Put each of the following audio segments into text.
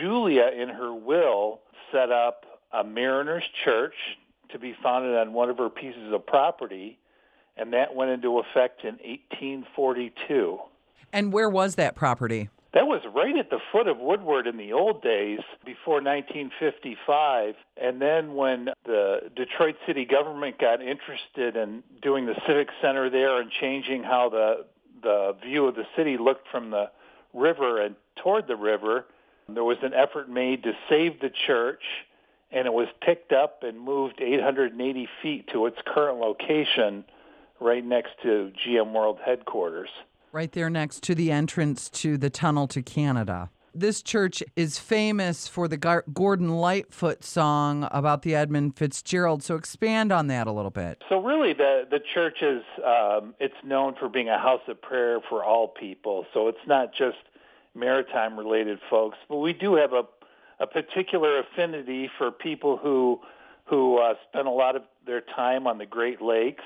Julia, in her will, set up a Mariners Church to be founded on one of her pieces of property, and that went into effect in 1842. And where was that property? That was right at the foot of Woodward in the old days before 1955. And then when the Detroit city government got interested in doing the civic center there and changing how the the view of the city looked from the river and toward the river, there was an effort made to save the church and it was picked up and moved 880 feet to its current location right next to GM World headquarters. Right there next to the entrance to the tunnel to Canada. This church is famous for the Gar- Gordon Lightfoot song about the Edmund Fitzgerald. So expand on that a little bit. So really, the the church is um, it's known for being a house of prayer for all people. So it's not just maritime related folks, but we do have a a particular affinity for people who who uh, spend a lot of their time on the Great Lakes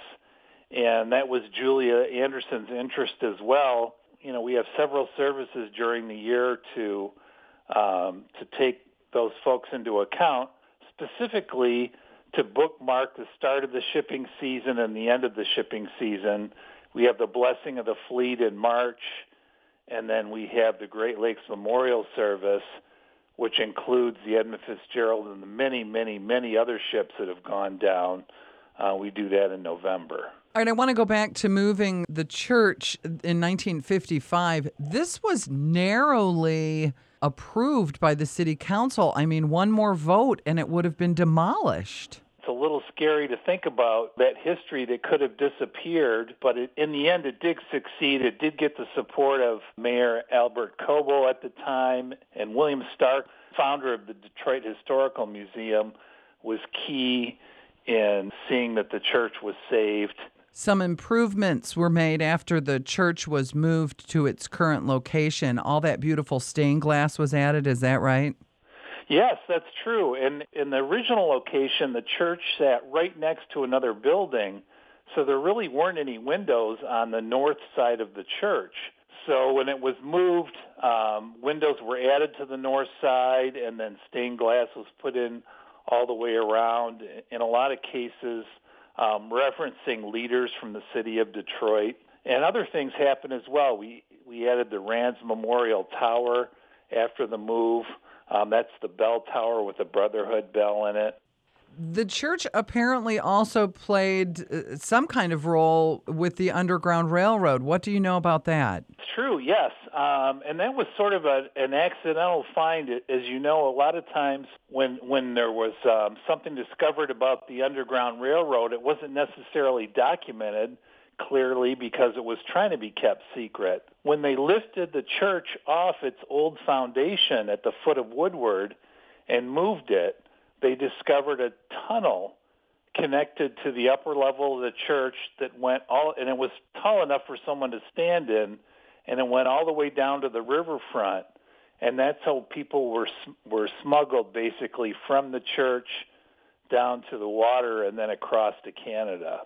and that was Julia Anderson's interest as well. You know, we have several services during the year to um, to take those folks into account, specifically to bookmark the start of the shipping season and the end of the shipping season. We have the blessing of the fleet in March, and then we have the Great Lakes Memorial Service, which includes the Edmund Fitzgerald and the many, many, many other ships that have gone down. Uh, we do that in November. All right, I want to go back to moving the church in 1955. This was narrowly approved by the city council. I mean, one more vote and it would have been demolished. Little scary to think about that history that could have disappeared, but it, in the end it did succeed. It did get the support of Mayor Albert Cobo at the time, and William Stark, founder of the Detroit Historical Museum, was key in seeing that the church was saved some improvements were made after the church was moved to its current location. All that beautiful stained glass was added, is that right? Yes, that's true. And in the original location, the church sat right next to another building, so there really weren't any windows on the north side of the church. So when it was moved, um, windows were added to the north side, and then stained glass was put in all the way around. In a lot of cases, um, referencing leaders from the city of Detroit. And other things happened as well. We we added the Rands Memorial Tower after the move. Um, that's the bell tower with the Brotherhood bell in it. The church apparently also played uh, some kind of role with the Underground Railroad. What do you know about that? It's true, yes. Um, and that was sort of a, an accidental find. As you know, a lot of times when, when there was um, something discovered about the Underground Railroad, it wasn't necessarily documented clearly because it was trying to be kept secret. When they lifted the church off its old foundation at the foot of Woodward and moved it, they discovered a tunnel connected to the upper level of the church that went all, and it was tall enough for someone to stand in, and it went all the way down to the riverfront. And that's how people were were smuggled basically from the church down to the water and then across to Canada.